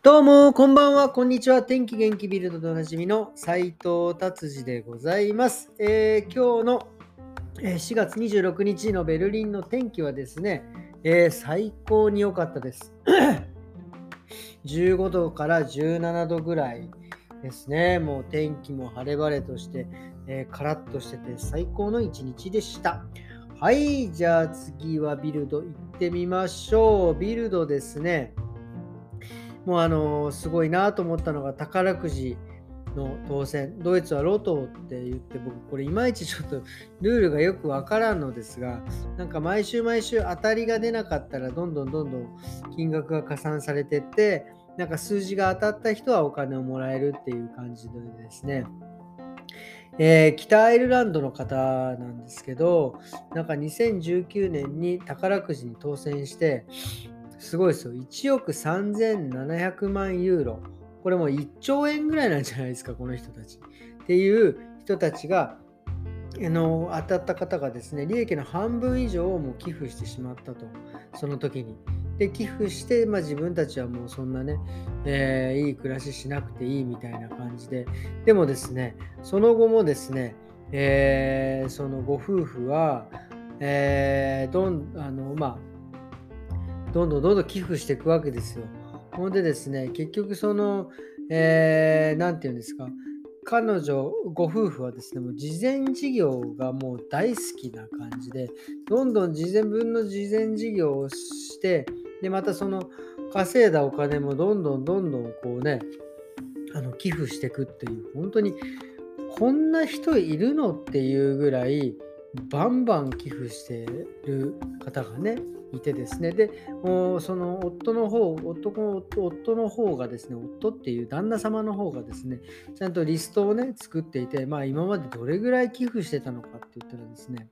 どうも、こんばんは、こんにちは。天気元気ビルドでおなじみの斉藤達治でございます。えー今日のえ4月26日のベルリンの天気はですね、えー最高に良かったです。15度から17度ぐらいですね。もう天気も晴れ晴れとして、えーカラッとしてて最高の一日でした。はい、じゃあ次はビルド行ってみましょう。ビルドですね。もうあのすごいなと思ったのが宝くじの当選。ドイツはロトって言って僕これいまいちちょっとルールがよくわからんのですが なんか毎週毎週当たりが出なかったらどんどんどんどん金額が加算されてってなんか数字が当たった人はお金をもらえるっていう感じでですね。えー北アイルランドの方なんですけどなんか2019年に宝くじに当選してすごいですよ。1億3700万ユーロ。これもう1兆円ぐらいなんじゃないですか、この人たち。っていう人たちが、あの当たった方がですね、利益の半分以上をもう寄付してしまったと、その時に。で、寄付して、まあ、自分たちはもうそんなね、えーいい暮らししなくていいみたいな感じで、でもですね、その後もですね、えーそのご夫婦は、えーどんあのまあ、どんどんどんどん寄付していくわけですよ。ほんでですね、結局その、えー、て言うんですか、彼女、ご夫婦はですね、もう事前事業がもう大好きな感じで、どんどん事前分の事前事業をして、で、またその稼いだお金もどんどんどんどんこうね、あの寄付していくっていう、本当にこんな人いるのっていうぐらい、バンバン寄付してる方がね、いてですね、で、その夫の方、夫夫の方がですね、夫っていう旦那様の方がですね、ちゃんとリストをね、作っていて、まあ今までどれぐらい寄付してたのかって言ったらですね、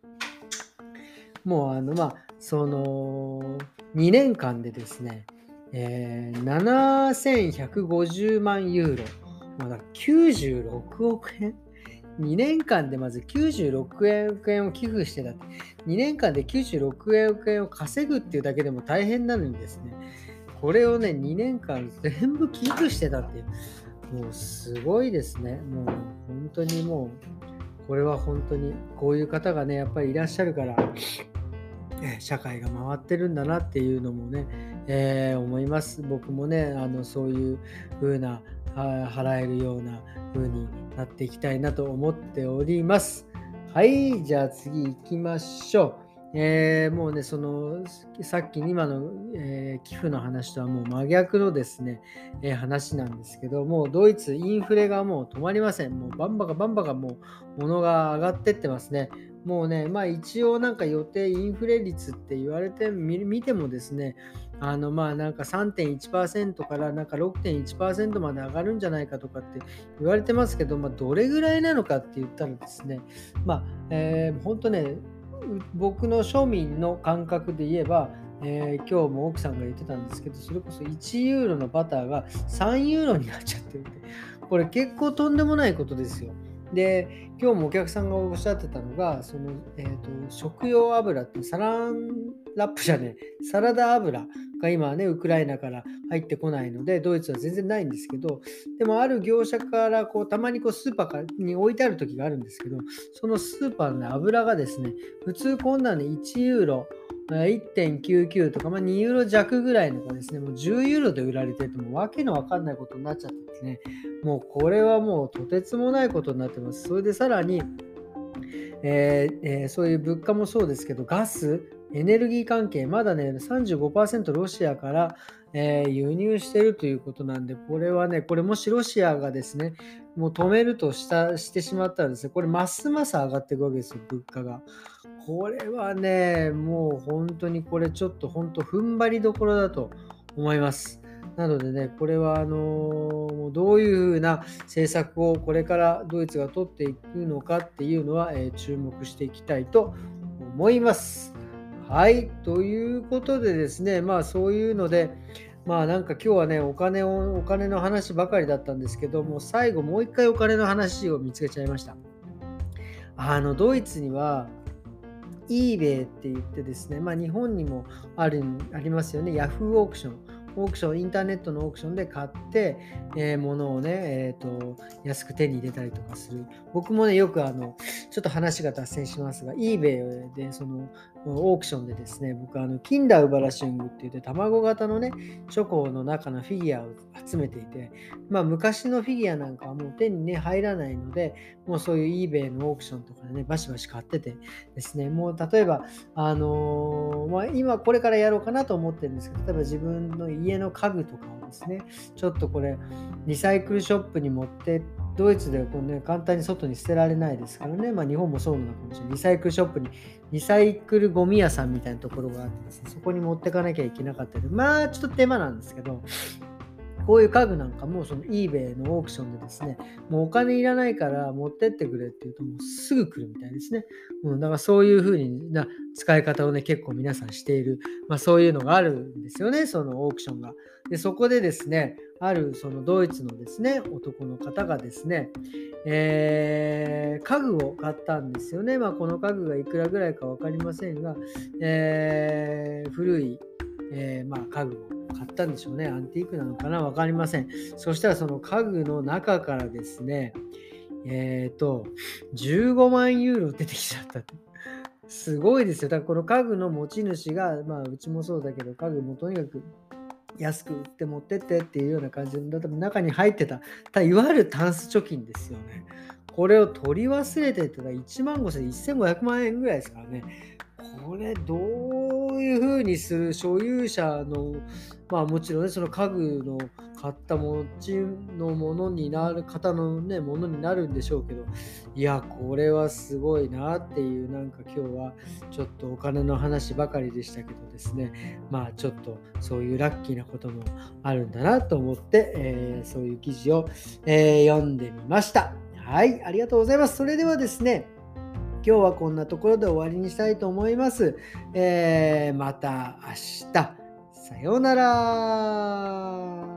もうあの、まあ、その、2年間でですね、えー7150万ユーロ、まだ96億円2年間でまず96億円を寄付してたって、2年間で96億円を稼ぐっていうだけでも大変なのにですね、これをね、2年間全部寄付してたっていう、もうすごいですね。もう本当にもう、これは本当にこういう方がね、やっぱりいらっしゃるから、社会が回ってるんだなっていうのもね、えー思います。僕もね、あのそういう風な払えるような風になっていきたいなと思っております。はい、じゃあ次行きましょう。えーもうね、そのさっき今の、えー寄付の話とはもう真逆のですね、えー話なんですけど、もうドイツインフレがもう止まりません。もうバンバカバンバカもう物が上がってってますね。もうね、まあ一応なんか予定インフレ率って言われてみてもですね、あのまあなんか3.1%からなんか6.1%まで上がるんじゃないかとかって言われてますけど、まあどれぐらいなのかって言ったらですね、まあ、えー、本当ね、僕の庶民の感覚で言えば、えー今日も奥さんが言ってたんですけど、それこそ1ユーロのバターが3ユーロになっちゃってるって、これ結構とんでもないことですよ。で、今日もお客さんがおっしゃってたのが、その、えーと食用油ってサランラップじゃねえ、サラダ油が今はね、ウクライナから入ってこないので、ドイツは全然ないんですけど、でもある業者からこうたまにこうスーパーに置いてある時があるんですけど、そのスーパーの、油がですね、普通こんなの1ユーロ、1.99とか、まあ、2ユーロ弱ぐらいのがですね、もう10ユーロで売られててもわけのわかんないことになっちゃってですね、もうこれはもうとてつもないことになってます。それでさらに、えーえーそういう物価もそうですけど、ガス、エネルギー関係、まだね、35%ロシアから、えー輸入してるということなんで、これはね、これもしロシアがですね、もう止めるとしたしてしまったらですね、これますます上がっていくわけですよ、物価が。これはね、もう本当にこれちょっと本当踏ん張りどころだと思います。なのでね、これはあのーどういうふうな政策をこれからドイツが取っていくのかっていうのは、えー注目していきたいと思います。はい、ということでですね、まあそういうので、まあなんか今日はね、お金を、お金の話ばかりだったんですけども、最後もう一回お金の話を見つけちゃいました。あの、ドイツには、eBay って言ってですね、まあ日本にもあるありますよね、Yahoo オークション。オークション、インターネットのオークションで買って、えー、物をね、えーと、安く手に入れたりとかする。僕もね、よくあの、ちょっと話が脱線しますが、eBay でそのオークションでですね、僕あの、キンダウバラシングって言って、卵型のね、チョコの中のフィギュアを集めていて、まあ昔のフィギュアなんかはもう手にね、入らないので、もうそういう eBay のオークションとかでね、バシバシ買っててですね、もう例えば、あのー、まあ、今これからやろうかなと思ってるんですけど、例えば自分の家の家具とかをですね、ちょっとこれ、リサイクルショップに持ってドイツではこう、ね、簡単に外に捨てられないですからね、まあ、日本もそうなのかもしれない。リサイクルショップに、リサイクルゴミ屋さんみたいなところがあってですね、そこに持ってかなきゃいけなかったり、まあちょっと手間なんですけど、こういう家具なんかもその eBay のオークションでですね、もうお金いらないから持ってってくれって言うともうすぐ来るみたいですね。うん、だからそういう風な使い方をね、結構皆さんしている、まあそういうのがあるんですよね、そのオークションが。で、そこでですね、あるそのドイツのですね、男の方がですね、えー、家具を買ったんですよね。まあこの家具がいくらぐらいか分かりませんが、えー、古い、えー、まあ家具を買ったんでしょうね。アンティークなのかな？分かりません。そしたらその家具の中からですね、えっ、ー、と、15万ユーロ出てきちゃった。すごいですよ。だからこの家具の持ち主が、まあうちもそうだけど、家具もとにかく安く売って持ってってっていうような感じで、中に入ってた、たいわゆるタンス貯金ですよね。これを取り忘れてってたら1万5000、1500万円ぐらいですからね。これどにする所有者のまあもちろんねその家具の買った持ちのものになる方のねものになるんでしょうけどいやこれはすごいなっていうなんか今日はちょっとお金の話ばかりでしたけどですね。まあちょっとそういうラッキーなこともあるんだなと思って、えー、そういう記事を、えー、読んでみました。はいありがとうございます。それではですね今日はこんなところで終わりにしたいと思います。えー、また明日。さようなら。